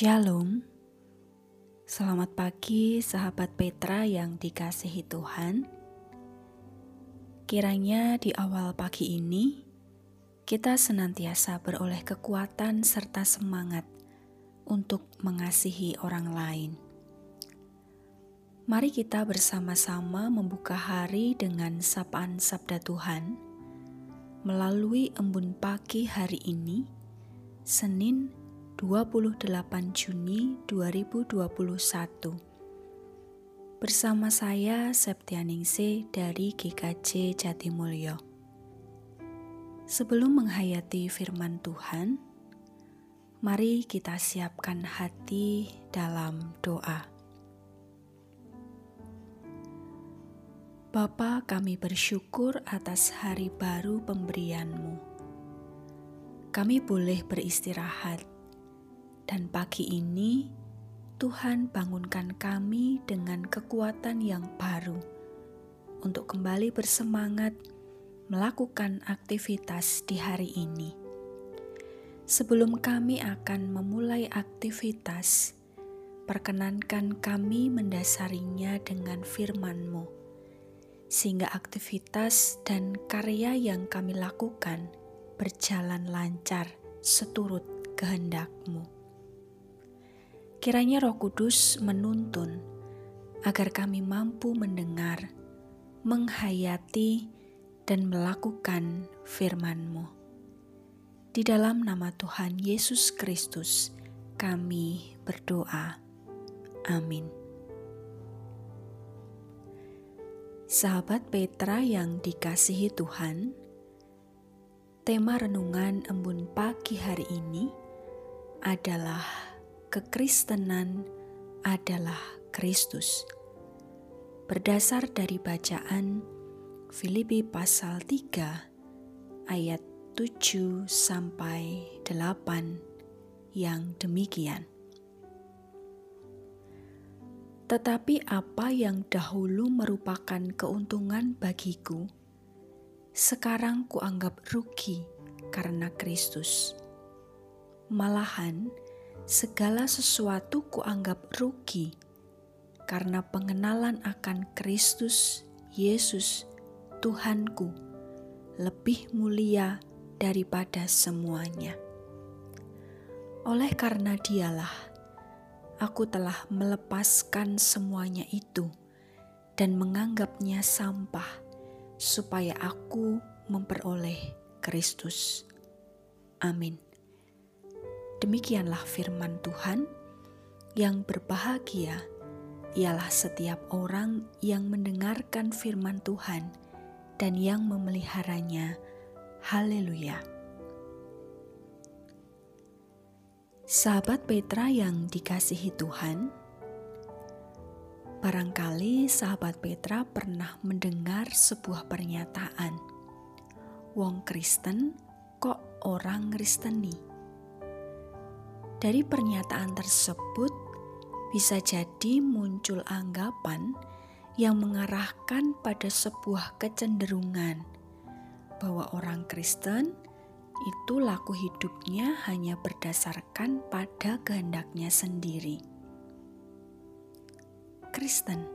Shalom, selamat pagi sahabat Petra yang dikasihi Tuhan. Kiranya di awal pagi ini kita senantiasa beroleh kekuatan serta semangat untuk mengasihi orang lain. Mari kita bersama-sama membuka hari dengan sapaan Sabda Tuhan melalui embun pagi hari ini, Senin 28 Juni 2021 Bersama saya Septianingse dari GKJ Jatimulyo. Sebelum menghayati firman Tuhan Mari kita siapkan hati dalam doa. Bapa kami bersyukur atas hari baru pemberianmu. Kami boleh beristirahat dan pagi ini, Tuhan bangunkan kami dengan kekuatan yang baru untuk kembali bersemangat melakukan aktivitas di hari ini. Sebelum kami akan memulai aktivitas, perkenankan kami mendasarinya dengan firman-Mu, sehingga aktivitas dan karya yang kami lakukan berjalan lancar seturut kehendak-Mu. Kiranya Roh Kudus menuntun agar kami mampu mendengar, menghayati, dan melakukan firman-Mu. Di dalam nama Tuhan Yesus Kristus, kami berdoa. Amin. Sahabat Petra yang dikasihi Tuhan, tema renungan embun pagi hari ini adalah kekristenan adalah Kristus. Berdasar dari bacaan Filipi pasal 3 ayat 7 sampai 8 yang demikian. Tetapi apa yang dahulu merupakan keuntungan bagiku, sekarang kuanggap rugi karena Kristus. Malahan, segala sesuatu kuanggap rugi karena pengenalan akan Kristus Yesus Tuhanku lebih mulia daripada semuanya. Oleh karena dialah aku telah melepaskan semuanya itu dan menganggapnya sampah supaya aku memperoleh Kristus. Amin. Demikianlah firman Tuhan yang berbahagia ialah setiap orang yang mendengarkan firman Tuhan dan yang memeliharanya. Haleluya. Sahabat Petra yang dikasihi Tuhan, barangkali sahabat Petra pernah mendengar sebuah pernyataan, "Wong Kristen kok orang Kristeni?" Dari pernyataan tersebut, bisa jadi muncul anggapan yang mengarahkan pada sebuah kecenderungan bahwa orang Kristen itu laku hidupnya hanya berdasarkan pada kehendaknya sendiri. Kristen,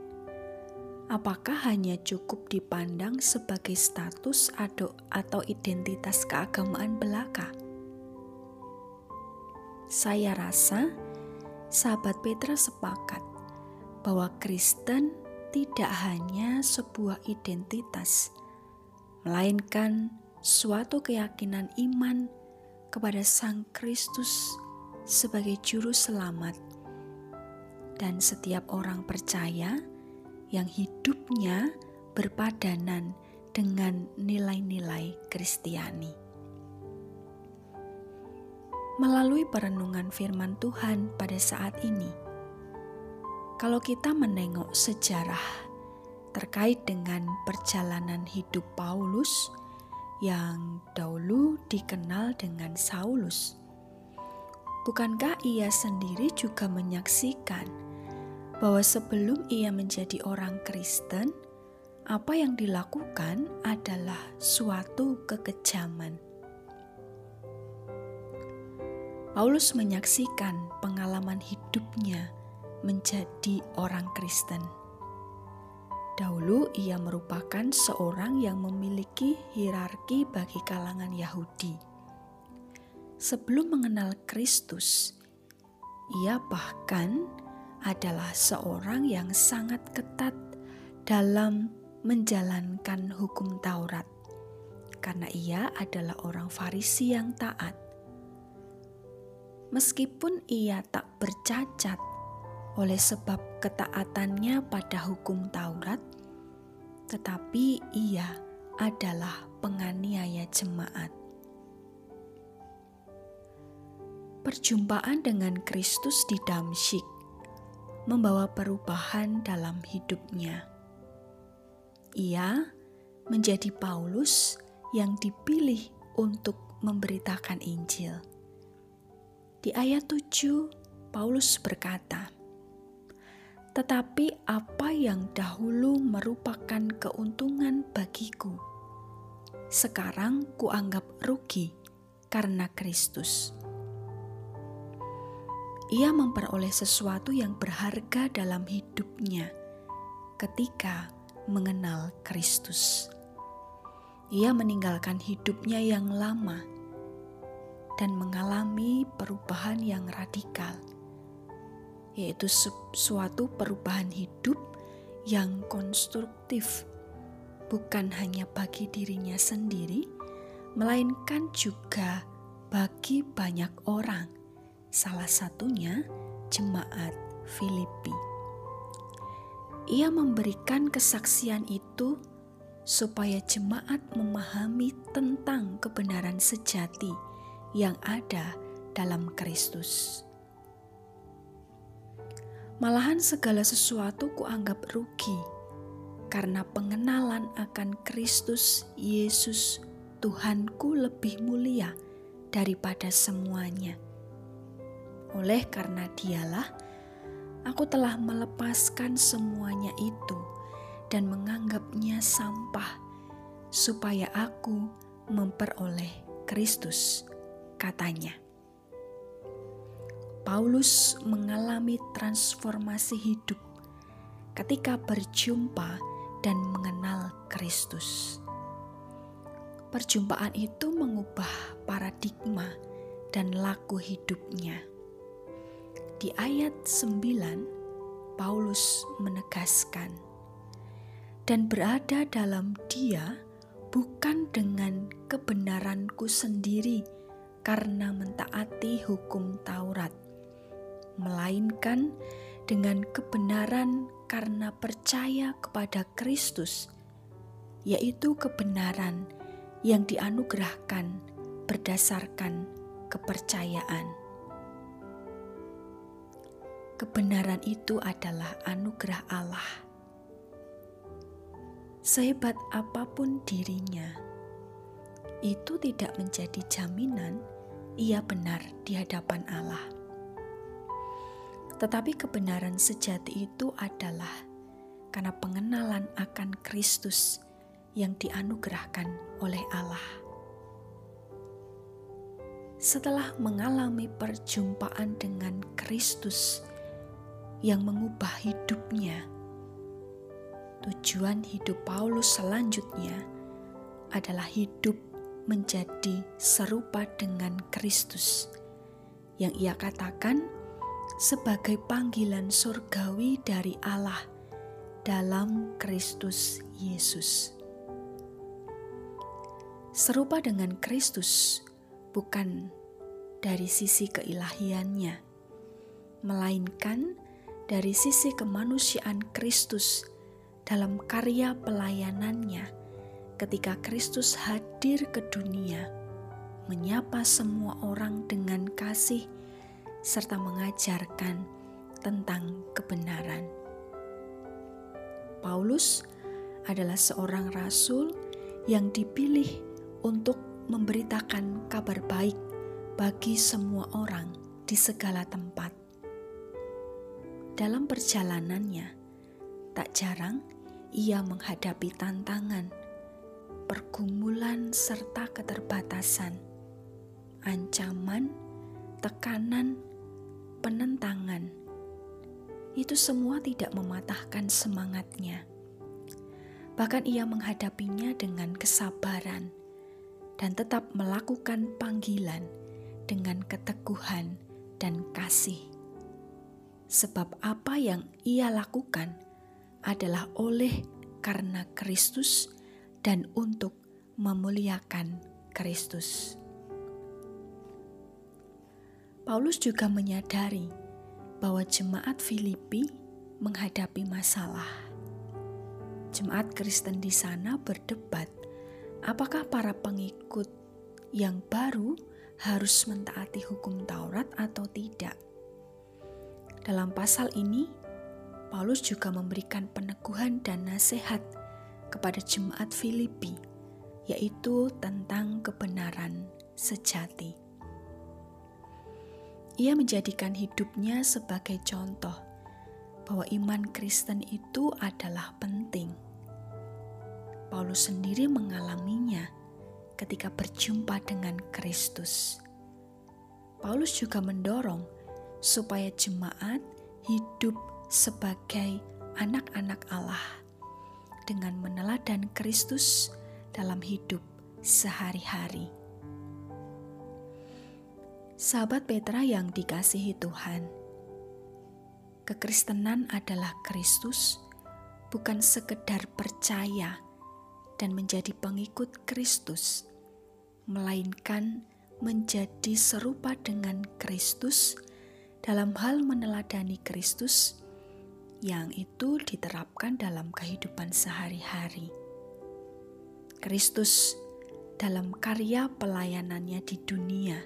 apakah hanya cukup dipandang sebagai status atau identitas keagamaan belaka? Saya rasa sahabat Petra sepakat bahwa Kristen tidak hanya sebuah identitas, melainkan suatu keyakinan iman kepada Sang Kristus sebagai Juru Selamat, dan setiap orang percaya yang hidupnya berpadanan dengan nilai-nilai Kristiani melalui perenungan firman Tuhan pada saat ini. Kalau kita menengok sejarah terkait dengan perjalanan hidup Paulus yang dahulu dikenal dengan Saulus, bukankah ia sendiri juga menyaksikan bahwa sebelum ia menjadi orang Kristen, apa yang dilakukan adalah suatu kekejaman Paulus menyaksikan pengalaman hidupnya menjadi orang Kristen. Dahulu ia merupakan seorang yang memiliki hierarki bagi kalangan Yahudi. Sebelum mengenal Kristus, ia bahkan adalah seorang yang sangat ketat dalam menjalankan hukum Taurat, karena ia adalah orang Farisi yang taat. Meskipun ia tak bercacat oleh sebab ketaatannya pada hukum Taurat, tetapi ia adalah penganiaya jemaat. Perjumpaan dengan Kristus di Damsyik membawa perubahan dalam hidupnya. Ia menjadi Paulus yang dipilih untuk memberitakan Injil. Di ayat 7, Paulus berkata, tetapi apa yang dahulu merupakan keuntungan bagiku, sekarang kuanggap rugi karena Kristus. Ia memperoleh sesuatu yang berharga dalam hidupnya ketika mengenal Kristus. Ia meninggalkan hidupnya yang lama dan mengalami perubahan yang radikal yaitu suatu perubahan hidup yang konstruktif, bukan hanya bagi dirinya sendiri, melainkan juga bagi banyak orang, salah satunya jemaat Filipi. Ia memberikan kesaksian itu supaya jemaat memahami tentang kebenaran sejati yang ada dalam Kristus. Malahan segala sesuatu kuanggap rugi karena pengenalan akan Kristus Yesus Tuhanku lebih mulia daripada semuanya. Oleh karena dialah, aku telah melepaskan semuanya itu dan menganggapnya sampah supaya aku memperoleh Kristus, katanya. Paulus mengalami transformasi hidup ketika berjumpa dan mengenal Kristus. Perjumpaan itu mengubah paradigma dan laku hidupnya. Di ayat 9, Paulus menegaskan, dan berada dalam dia bukan dengan kebenaranku sendiri karena mentaati hukum Taurat, melainkan dengan kebenaran karena percaya kepada Kristus, yaitu kebenaran yang dianugerahkan berdasarkan kepercayaan. Kebenaran itu adalah anugerah Allah. Sehebat apa pun dirinya, itu tidak menjadi jaminan ia benar di hadapan Allah. Tetapi kebenaran sejati itu adalah karena pengenalan akan Kristus yang dianugerahkan oleh Allah. Setelah mengalami perjumpaan dengan Kristus yang mengubah hidupnya, tujuan hidup Paulus selanjutnya adalah hidup menjadi serupa dengan Kristus, yang ia katakan sebagai panggilan surgawi dari Allah dalam Kristus Yesus. Serupa dengan Kristus bukan dari sisi keilahiannya, melainkan dari sisi kemanusiaan Kristus dalam karya pelayanannya ketika Kristus hadir ke dunia, menyapa semua orang dengan kasih serta mengajarkan tentang kebenaran. Paulus adalah seorang rasul yang dipilih untuk memberitakan kabar baik bagi semua orang di segala tempat. Dalam perjalanannya, tak jarang ia menghadapi tantangan, pergumulan, serta keterbatasan, ancaman, tekanan, penentangan, itu semua tidak mematahkan semangatnya. Bahkan ia menghadapinya dengan kesabaran dan tetap melakukan panggilan dengan keteguhan dan kasih. Sebab apa yang ia lakukan adalah oleh karena Kristus dan untuk memuliakan Kristus. Paulus juga menyadari bahwa jemaat Filipi menghadapi masalah. Jemaat Kristen di sana berdebat apakah para pengikut yang baru harus mentaati hukum Taurat atau tidak. Dalam pasal ini, Paulus juga memberikan peneguhan dan nasihat kepada jemaat Filipi, yaitu tentang kebenaran sejati. Ia menjadikan hidupnya sebagai contoh bahwa iman Kristen itu adalah penting. Paulus sendiri mengalaminya ketika berjumpa dengan Kristus. Paulus juga mendorong supaya jemaat hidup sebagai anak-anak Allah dengan meneladan Kristus dalam hidup sehari-hari. Sahabat Petra yang dikasihi Tuhan, kekristenan adalah Kristus, bukan sekedar percaya dan menjadi pengikut Kristus, melainkan menjadi serupa dengan Kristus dalam hal meneladani Kristus yang itu diterapkan dalam kehidupan sehari-hari. Kristus dalam karya pelayanannya di dunia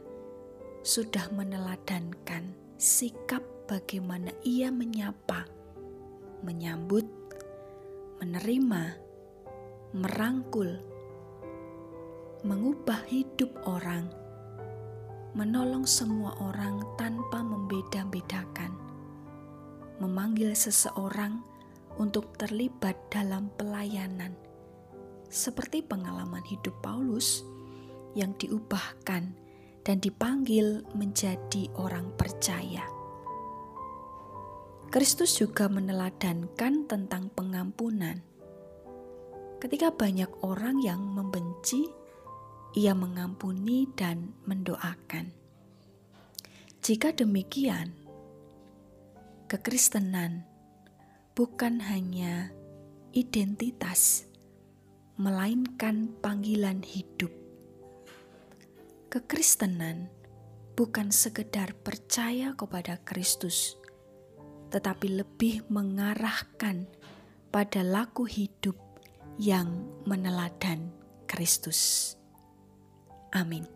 sudah meneladankan sikap bagaimana ia menyapa, menyambut, menerima, merangkul, mengubah hidup orang, menolong semua orang tanpa membeda-bedakan, memanggil seseorang untuk terlibat dalam pelayanan, seperti pengalaman hidup Paulus yang diubahkan dan dipanggil menjadi orang percaya. Kristus juga meneladankan tentang pengampunan. Ketika banyak orang yang membenci, ia mengampuni dan mendoakan. Jika demikian, kekristenan bukan hanya identitas, melainkan panggilan hidup Kekristenan bukan sekedar percaya kepada Kristus, tetapi lebih mengarahkan pada laku hidup yang meneladan Kristus. Amin.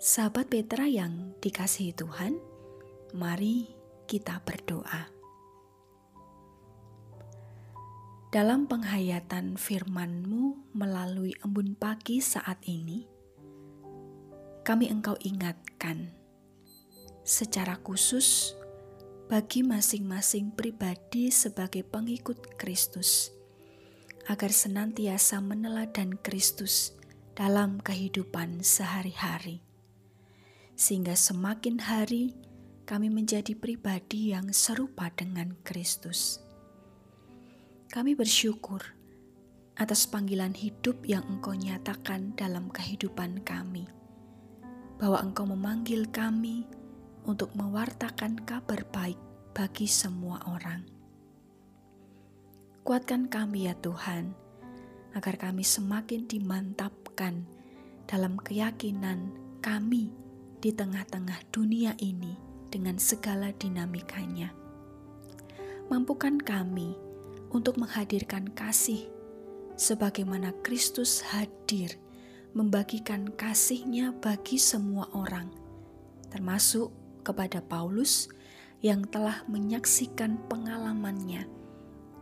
Sahabat Petra yang dikasihi Tuhan, mari kita berdoa. Dalam penghayatan firman-Mu melalui embun pagi saat ini, kami engkau ingatkan secara khusus bagi masing-masing pribadi sebagai pengikut Kristus, agar senantiasa meneladan Kristus dalam kehidupan sehari-hari, sehingga semakin hari kami menjadi pribadi yang serupa dengan Kristus kami bersyukur atas panggilan hidup yang Engkau nyatakan dalam kehidupan kami, bahwa Engkau memanggil kami untuk mewartakan kabar baik bagi semua orang. Kuatkan kami, ya Tuhan, agar kami semakin dimantapkan dalam keyakinan kami di tengah-tengah dunia ini dengan segala dinamikanya. Mampukan kami untuk menghadirkan kasih sebagaimana Kristus hadir membagikan kasihnya bagi semua orang, termasuk kepada Paulus yang telah menyaksikan pengalamannya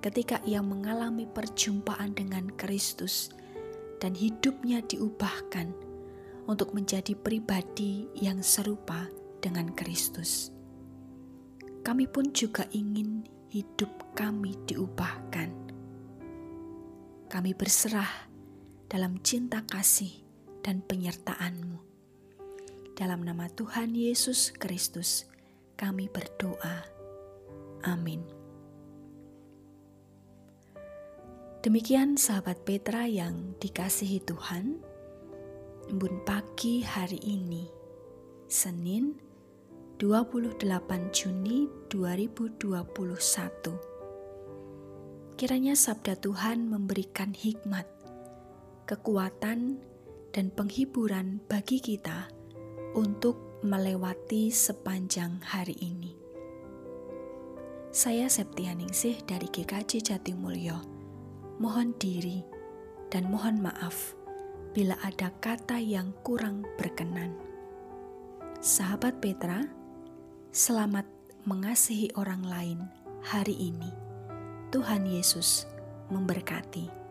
ketika ia mengalami perjumpaan dengan Kristus dan hidupnya diubahkan untuk menjadi pribadi yang serupa dengan Kristus. Kami pun juga ingin hidup kami diubahkan. Kami berserah dalam cinta kasih dan penyertaan-Mu. dalam nama Tuhan Yesus Kristus, kami berdoa. Amin. Demikian sahabat Petra yang dikasihi Tuhan, embun pagi hari ini, Senin 28 Juni 2021. Kiranya sabda Tuhan memberikan hikmat, kekuatan, dan penghiburan bagi kita untuk melewati sepanjang hari ini. Saya Septianingsih dari GKJ Jatimulyo. Mohon diri dan mohon maaf bila ada kata yang kurang berkenan. Sahabat Petra, selamat mengasihi orang lain hari ini. Tuhan Yesus memberkati.